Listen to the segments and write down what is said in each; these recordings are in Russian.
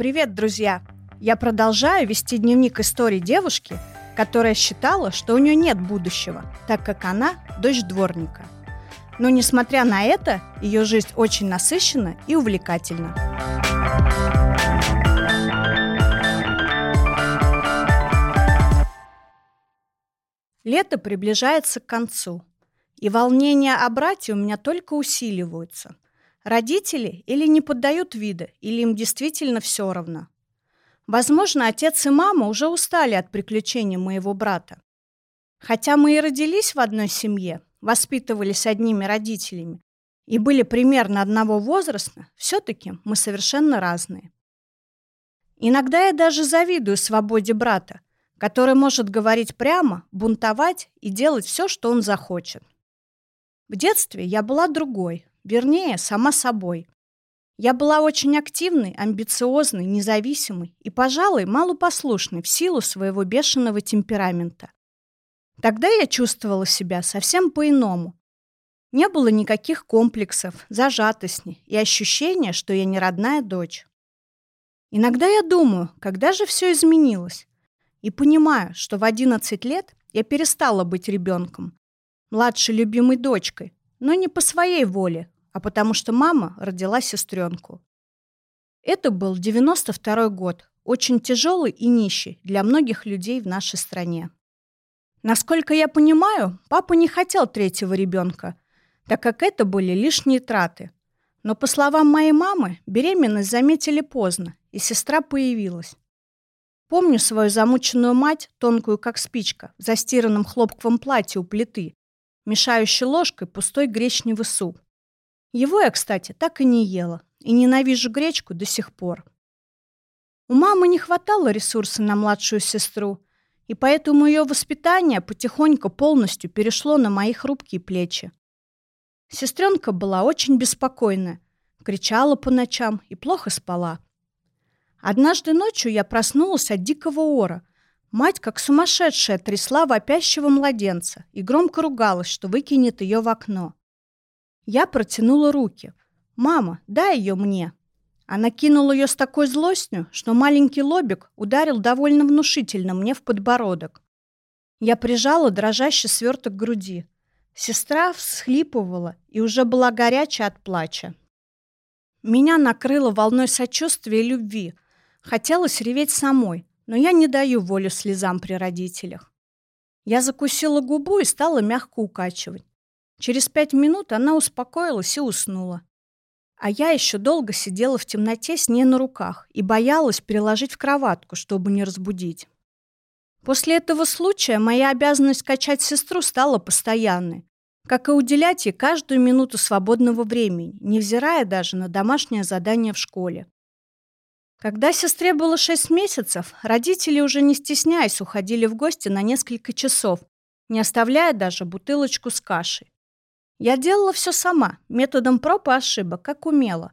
Привет, друзья! Я продолжаю вести дневник истории девушки, которая считала, что у нее нет будущего, так как она дочь дворника. Но несмотря на это, ее жизнь очень насыщена и увлекательна. Лето приближается к концу, и волнения о брате у меня только усиливаются. Родители или не поддают вида, или им действительно все равно. Возможно, отец и мама уже устали от приключений моего брата. Хотя мы и родились в одной семье, воспитывались одними родителями и были примерно одного возраста, все-таки мы совершенно разные. Иногда я даже завидую свободе брата, который может говорить прямо, бунтовать и делать все, что он захочет. В детстве я была другой, Вернее, сама собой. Я была очень активной, амбициозной, независимой и, пожалуй, малопослушной в силу своего бешеного темперамента. Тогда я чувствовала себя совсем по-иному. Не было никаких комплексов, зажатостей и ощущения, что я не родная дочь. Иногда я думаю, когда же все изменилось, и понимаю, что в 11 лет я перестала быть ребенком, младшей любимой дочкой, но не по своей воле, а потому что мама родила сестренку. Это был 92 год, очень тяжелый и нищий для многих людей в нашей стране. Насколько я понимаю, папа не хотел третьего ребенка, так как это были лишние траты. Но, по словам моей мамы, беременность заметили поздно, и сестра появилась. Помню свою замученную мать, тонкую как спичка, в застиранном хлопковом платье у плиты, мешающей ложкой пустой гречневый суп. Его я, кстати, так и не ела, и ненавижу гречку до сих пор. У мамы не хватало ресурса на младшую сестру, и поэтому ее воспитание потихоньку полностью перешло на мои хрупкие плечи. Сестренка была очень беспокойная, кричала по ночам и плохо спала. Однажды ночью я проснулась от дикого ора. Мать, как сумасшедшая, трясла вопящего младенца и громко ругалась, что выкинет ее в окно. Я протянула руки. «Мама, дай ее мне!» Она кинула ее с такой злостью, что маленький лобик ударил довольно внушительно мне в подбородок. Я прижала дрожащий сверток к груди. Сестра всхлипывала и уже была горячая от плача. Меня накрыло волной сочувствия и любви. Хотелось реветь самой, но я не даю волю слезам при родителях. Я закусила губу и стала мягко укачивать. Через пять минут она успокоилась и уснула. А я еще долго сидела в темноте с ней на руках и боялась переложить в кроватку, чтобы не разбудить. После этого случая моя обязанность качать сестру стала постоянной, как и уделять ей каждую минуту свободного времени, невзирая даже на домашнее задание в школе. Когда сестре было шесть месяцев, родители уже не стесняясь уходили в гости на несколько часов, не оставляя даже бутылочку с кашей. Я делала все сама, методом проб и ошибок, как умела.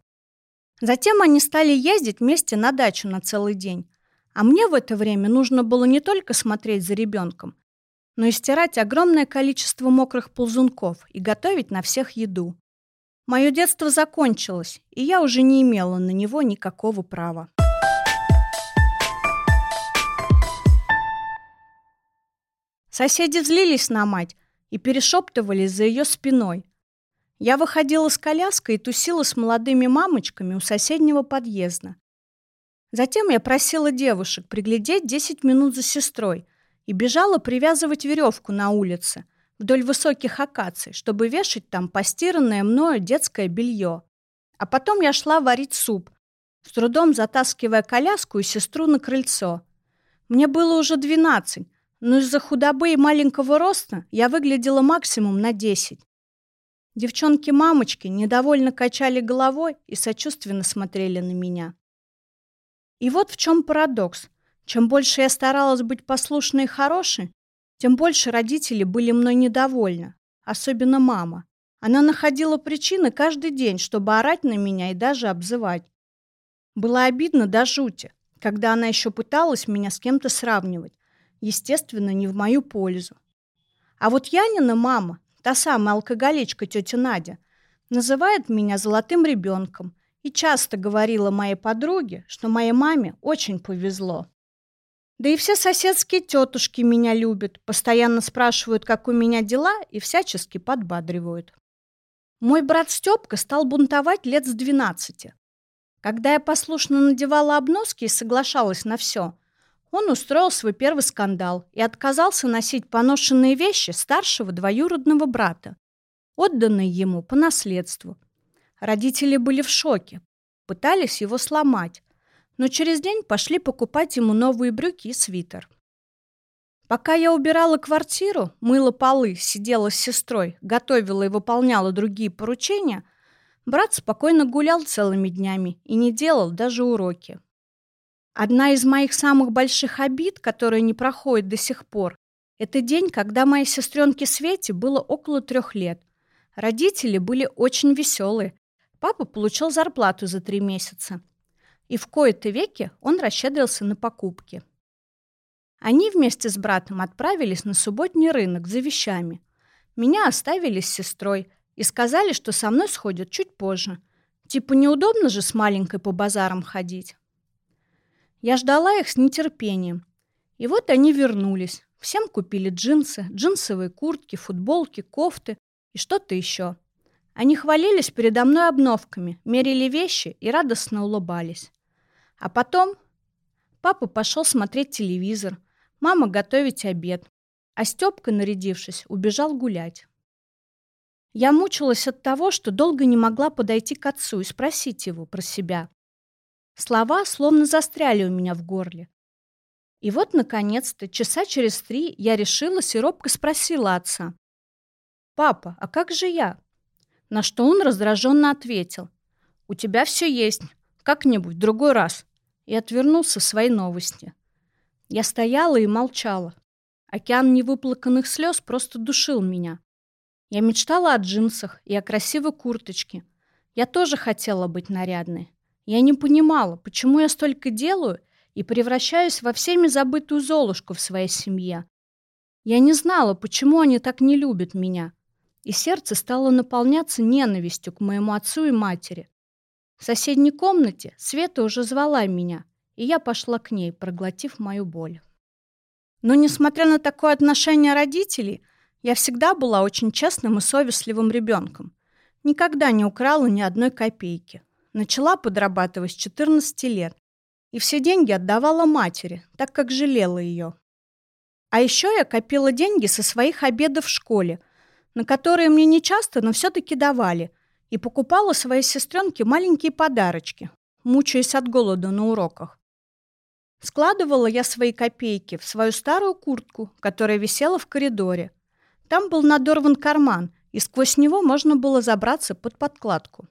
Затем они стали ездить вместе на дачу на целый день. А мне в это время нужно было не только смотреть за ребенком, но и стирать огромное количество мокрых ползунков и готовить на всех еду. Мое детство закончилось, и я уже не имела на него никакого права. Соседи злились на мать, и перешептывались за ее спиной. Я выходила с коляской и тусила с молодыми мамочками у соседнего подъезда. Затем я просила девушек приглядеть 10 минут за сестрой и бежала привязывать веревку на улице вдоль высоких акаций, чтобы вешать там постиранное мною детское белье. А потом я шла варить суп, с трудом затаскивая коляску и сестру на крыльцо. Мне было уже 12, но из-за худобы и маленького роста я выглядела максимум на 10. Девчонки-мамочки недовольно качали головой и сочувственно смотрели на меня. И вот в чем парадокс. Чем больше я старалась быть послушной и хорошей, тем больше родители были мной недовольны, особенно мама. Она находила причины каждый день, чтобы орать на меня и даже обзывать. Было обидно до жути, когда она еще пыталась меня с кем-то сравнивать, естественно, не в мою пользу. А вот Янина мама, та самая алкоголичка тетя Надя, называет меня золотым ребенком и часто говорила моей подруге, что моей маме очень повезло. Да и все соседские тетушки меня любят, постоянно спрашивают, как у меня дела, и всячески подбадривают. Мой брат Степка стал бунтовать лет с 12. Когда я послушно надевала обноски и соглашалась на все, он устроил свой первый скандал и отказался носить поношенные вещи старшего двоюродного брата, отданные ему по наследству. Родители были в шоке, пытались его сломать, но через день пошли покупать ему новые брюки и свитер. Пока я убирала квартиру, мыла полы, сидела с сестрой, готовила и выполняла другие поручения, брат спокойно гулял целыми днями и не делал даже уроки. Одна из моих самых больших обид, которая не проходит до сих пор, это день, когда моей сестренке Свете было около трех лет. Родители были очень веселые. Папа получил зарплату за три месяца и в кои-то веки он расщедрился на покупки. Они вместе с братом отправились на субботний рынок за вещами. Меня оставили с сестрой и сказали, что со мной сходят чуть позже. Типа неудобно же с маленькой по базарам ходить. Я ждала их с нетерпением. И вот они вернулись. Всем купили джинсы, джинсовые куртки, футболки, кофты и что-то еще. Они хвалились передо мной обновками, мерили вещи и радостно улыбались. А потом папа пошел смотреть телевизор, мама готовить обед, а Степка, нарядившись, убежал гулять. Я мучилась от того, что долго не могла подойти к отцу и спросить его про себя. Слова словно застряли у меня в горле. И вот, наконец-то, часа через три я решилась и робко спросила отца. «Папа, а как же я?» На что он раздраженно ответил. «У тебя все есть. Как-нибудь другой раз и отвернулся в свои новости. Я стояла и молчала. Океан невыплаканных слез просто душил меня. Я мечтала о джинсах и о красивой курточке. Я тоже хотела быть нарядной. Я не понимала, почему я столько делаю и превращаюсь во всеми забытую Золушку в своей семье. Я не знала, почему они так не любят меня. И сердце стало наполняться ненавистью к моему отцу и матери. В соседней комнате Света уже звала меня, и я пошла к ней, проглотив мою боль. Но, несмотря на такое отношение родителей, я всегда была очень честным и совестливым ребенком. Никогда не украла ни одной копейки. Начала подрабатывать с 14 лет. И все деньги отдавала матери, так как жалела ее. А еще я копила деньги со своих обедов в школе, на которые мне не часто, но все-таки давали, и покупала своей сестренке маленькие подарочки, мучаясь от голода на уроках. Складывала я свои копейки в свою старую куртку, которая висела в коридоре. Там был надорван карман, и сквозь него можно было забраться под подкладку.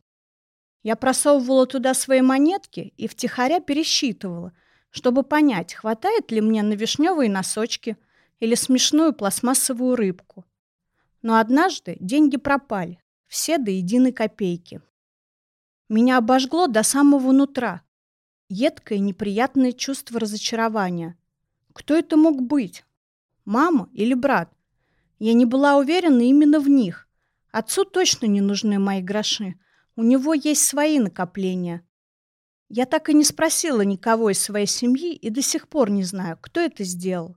Я просовывала туда свои монетки и втихаря пересчитывала, чтобы понять, хватает ли мне на вишневые носочки или смешную пластмассовую рыбку. Но однажды деньги пропали, все до единой копейки. Меня обожгло до самого нутра. Едкое неприятное чувство разочарования. Кто это мог быть? Мама или брат? Я не была уверена именно в них. Отцу точно не нужны мои гроши. У него есть свои накопления. Я так и не спросила никого из своей семьи и до сих пор не знаю, кто это сделал.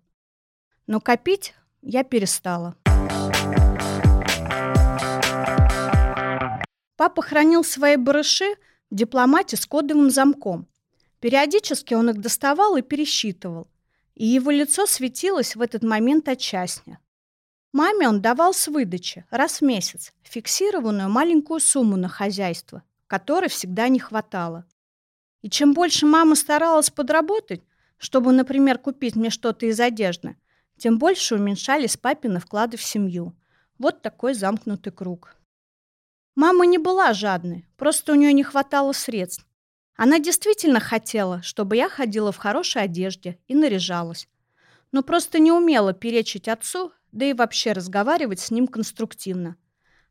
Но копить я перестала. Папа хранил свои барыши в дипломате с кодовым замком. Периодически он их доставал и пересчитывал, и его лицо светилось в этот момент от счастья. Маме он давал с выдачи раз в месяц фиксированную маленькую сумму на хозяйство, которой всегда не хватало. И чем больше мама старалась подработать, чтобы, например, купить мне что-то из одежды, тем больше уменьшались папины вклады в семью. Вот такой замкнутый круг. Мама не была жадной, просто у нее не хватало средств. Она действительно хотела, чтобы я ходила в хорошей одежде и наряжалась. Но просто не умела перечить отцу, да и вообще разговаривать с ним конструктивно.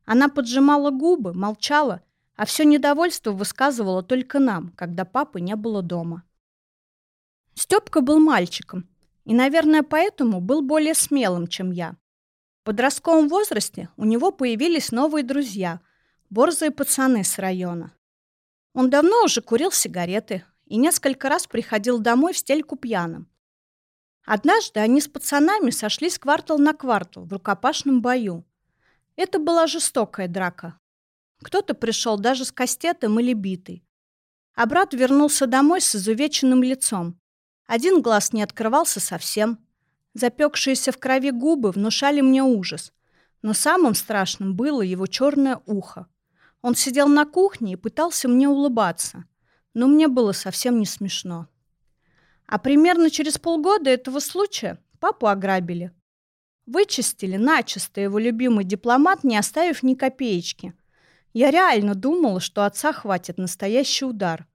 Она поджимала губы, молчала, а все недовольство высказывала только нам, когда папы не было дома. Степка был мальчиком, и, наверное, поэтому был более смелым, чем я. В подростковом возрасте у него появились новые друзья – борзые пацаны с района. Он давно уже курил сигареты и несколько раз приходил домой в стельку пьяным. Однажды они с пацанами сошлись квартал на квартал в рукопашном бою. Это была жестокая драка. Кто-то пришел даже с кастетом или битый. А брат вернулся домой с изувеченным лицом. Один глаз не открывался совсем. Запекшиеся в крови губы внушали мне ужас. Но самым страшным было его черное ухо. Он сидел на кухне и пытался мне улыбаться. Но мне было совсем не смешно. А примерно через полгода этого случая папу ограбили. Вычистили начисто его любимый дипломат, не оставив ни копеечки. Я реально думала, что отца хватит настоящий удар.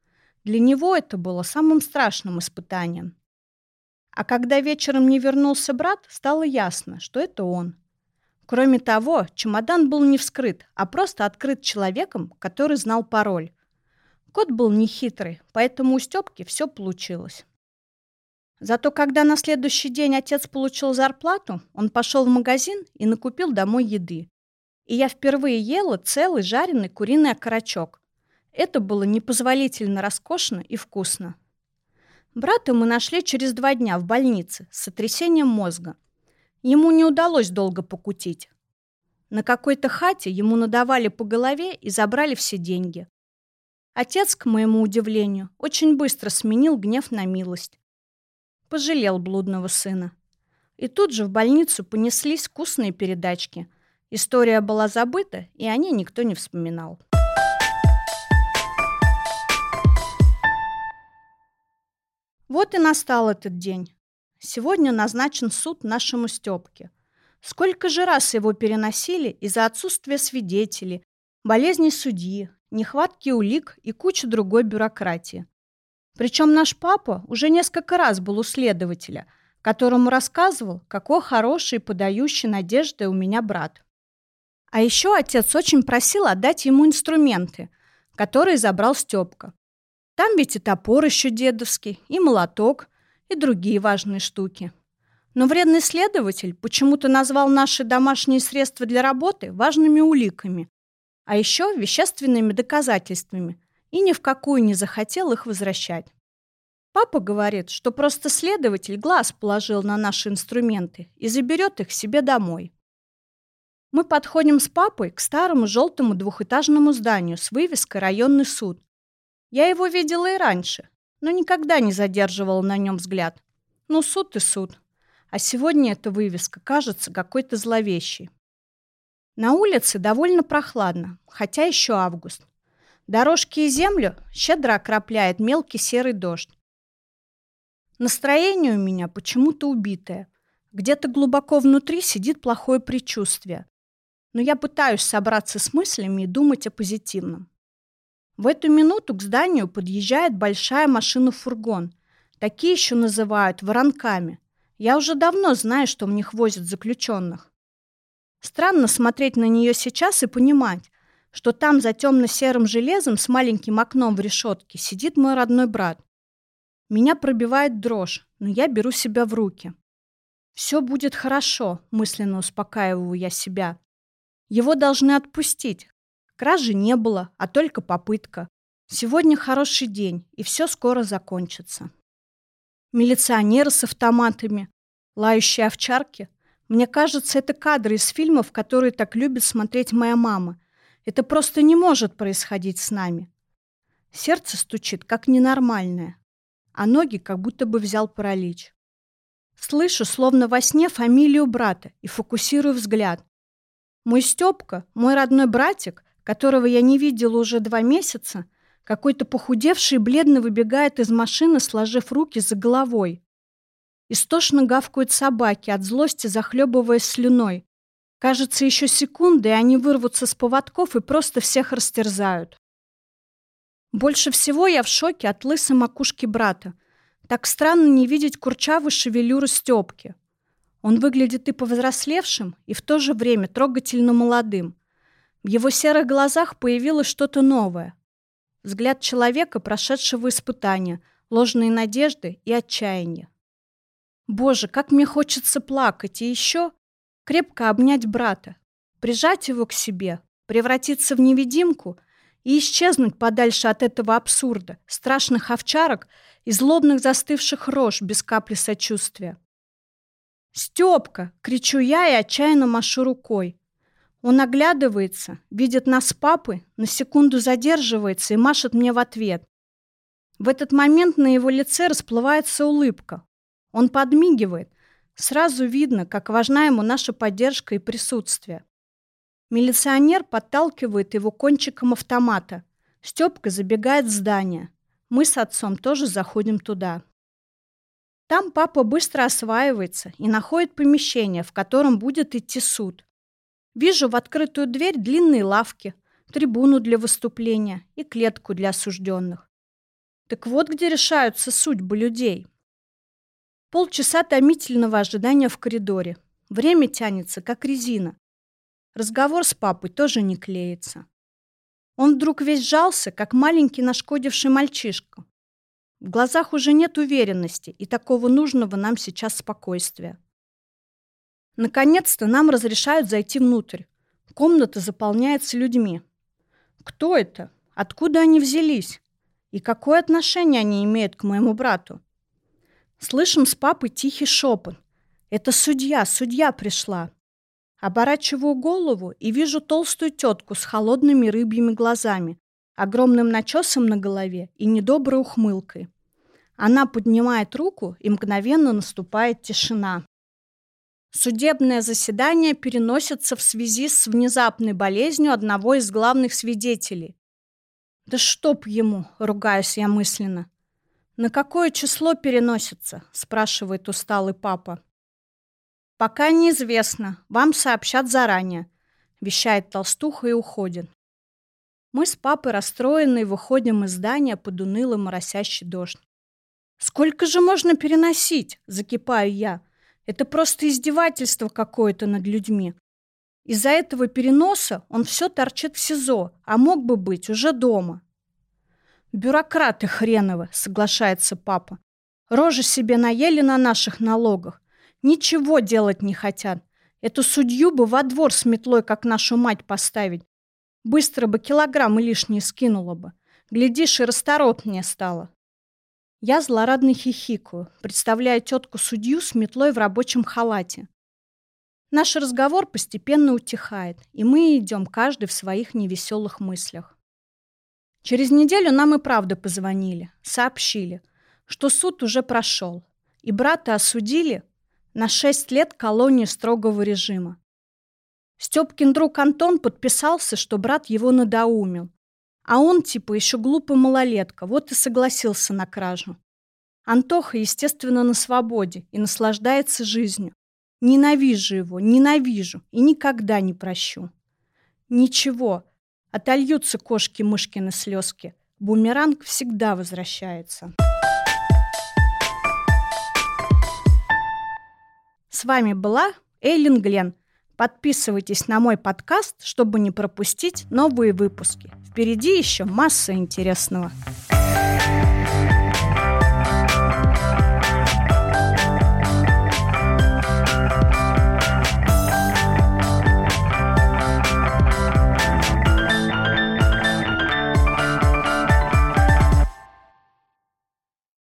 Для него это было самым страшным испытанием. А когда вечером не вернулся брат, стало ясно, что это он. Кроме того, чемодан был не вскрыт, а просто открыт человеком, который знал пароль. Код был нехитрый, поэтому у Степки все получилось. Зато когда на следующий день отец получил зарплату, он пошел в магазин и накупил домой еды. И я впервые ела целый жареный куриный окорочок. Это было непозволительно роскошно и вкусно. Брата мы нашли через два дня в больнице с сотрясением мозга. Ему не удалось долго покутить. На какой-то хате ему надавали по голове и забрали все деньги. Отец, к моему удивлению, очень быстро сменил гнев на милость пожалел блудного сына. И тут же в больницу понеслись вкусные передачки. История была забыта, и о ней никто не вспоминал. Вот и настал этот день. Сегодня назначен суд нашему Степке. Сколько же раз его переносили из-за отсутствия свидетелей, болезней судьи, нехватки улик и кучи другой бюрократии. Причем наш папа уже несколько раз был у следователя, которому рассказывал, какой хороший и подающий надежды у меня брат. А еще отец очень просил отдать ему инструменты, которые забрал Степка. Там ведь и топор еще дедовский, и молоток, и другие важные штуки. Но вредный следователь почему-то назвал наши домашние средства для работы важными уликами, а еще вещественными доказательствами, и ни в какую не захотел их возвращать. Папа говорит, что просто следователь глаз положил на наши инструменты и заберет их себе домой. Мы подходим с папой к старому желтому двухэтажному зданию с вывеской «Районный суд». Я его видела и раньше, но никогда не задерживала на нем взгляд. Ну, суд и суд. А сегодня эта вывеска кажется какой-то зловещей. На улице довольно прохладно, хотя еще август. Дорожки и землю щедро окропляет мелкий серый дождь. Настроение у меня почему-то убитое. Где-то глубоко внутри сидит плохое предчувствие. Но я пытаюсь собраться с мыслями и думать о позитивном. В эту минуту к зданию подъезжает большая машина-фургон. Такие еще называют воронками. Я уже давно знаю, что в них возят заключенных. Странно смотреть на нее сейчас и понимать, что там за темно-серым железом с маленьким окном в решетке сидит мой родной брат. Меня пробивает дрожь, но я беру себя в руки. «Все будет хорошо», — мысленно успокаиваю я себя. Его должны отпустить. Кражи не было, а только попытка. Сегодня хороший день, и все скоро закончится. Милиционеры с автоматами, лающие овчарки. Мне кажется, это кадры из фильмов, которые так любит смотреть моя мама. Это просто не может происходить с нами. Сердце стучит, как ненормальное, а ноги как будто бы взял паралич. Слышу, словно во сне, фамилию брата и фокусирую взгляд. Мой Степка, мой родной братик, которого я не видела уже два месяца, какой-то похудевший и бледно выбегает из машины, сложив руки за головой. Истошно гавкают собаки, от злости захлебываясь слюной, Кажется, еще секунды, и они вырвутся с поводков и просто всех растерзают. Больше всего я в шоке от лысой макушки брата. Так странно не видеть курчавую шевелюру Степки. Он выглядит и повзрослевшим, и в то же время трогательно молодым. В его серых глазах появилось что-то новое. Взгляд человека, прошедшего испытания, ложные надежды и отчаяние. Боже, как мне хочется плакать, и еще крепко обнять брата, прижать его к себе, превратиться в невидимку и исчезнуть подальше от этого абсурда, страшных овчарок и злобных застывших рож без капли сочувствия. «Степка!» — кричу я и отчаянно машу рукой. Он оглядывается, видит нас с папой, на секунду задерживается и машет мне в ответ. В этот момент на его лице расплывается улыбка. Он подмигивает. Сразу видно, как важна ему наша поддержка и присутствие. Милиционер подталкивает его кончиком автомата. Степка забегает в здание. Мы с отцом тоже заходим туда. Там папа быстро осваивается и находит помещение, в котором будет идти суд. Вижу в открытую дверь длинные лавки, трибуну для выступления и клетку для осужденных. Так вот где решаются судьбы людей. Полчаса томительного ожидания в коридоре. Время тянется, как резина. Разговор с папой тоже не клеится. Он вдруг весь сжался, как маленький нашкодивший мальчишка. В глазах уже нет уверенности и такого нужного нам сейчас спокойствия. Наконец-то нам разрешают зайти внутрь. Комната заполняется людьми. Кто это? Откуда они взялись? И какое отношение они имеют к моему брату? Слышим с папой тихий шепот. Это судья, судья пришла. Оборачиваю голову и вижу толстую тетку с холодными рыбьими глазами, огромным начесом на голове и недоброй ухмылкой. Она поднимает руку, и мгновенно наступает тишина. Судебное заседание переносится в связи с внезапной болезнью одного из главных свидетелей. «Да чтоб ему!» — ругаюсь я мысленно. «На какое число переносится?» — спрашивает усталый папа. «Пока неизвестно. Вам сообщат заранее», — вещает толстуха и уходит. Мы с папой расстроенные выходим из здания под унылый моросящий дождь. «Сколько же можно переносить?» — закипаю я. «Это просто издевательство какое-то над людьми. Из-за этого переноса он все торчит в СИЗО, а мог бы быть уже дома». «Бюрократы хреновы», — соглашается папа. «Рожи себе наели на наших налогах. Ничего делать не хотят. Эту судью бы во двор с метлой, как нашу мать, поставить. Быстро бы килограммы лишние скинула бы. Глядишь, и расторопнее стало. Я злорадно хихикаю, представляя тетку-судью с метлой в рабочем халате. Наш разговор постепенно утихает, и мы идем каждый в своих невеселых мыслях. Через неделю нам и правда позвонили, сообщили, что суд уже прошел, и брата осудили на 6 лет колонии строгого режима. Степкин друг Антон подписался, что брат его надоумил. А он типа еще глупый малолетка, вот и согласился на кражу. Антоха, естественно, на свободе и наслаждается жизнью. Ненавижу его, ненавижу и никогда не прощу. Ничего, отольются кошки-мышкины слезки. Бумеранг всегда возвращается. С вами была Эйлин Глен. Подписывайтесь на мой подкаст, чтобы не пропустить новые выпуски. Впереди еще масса интересного.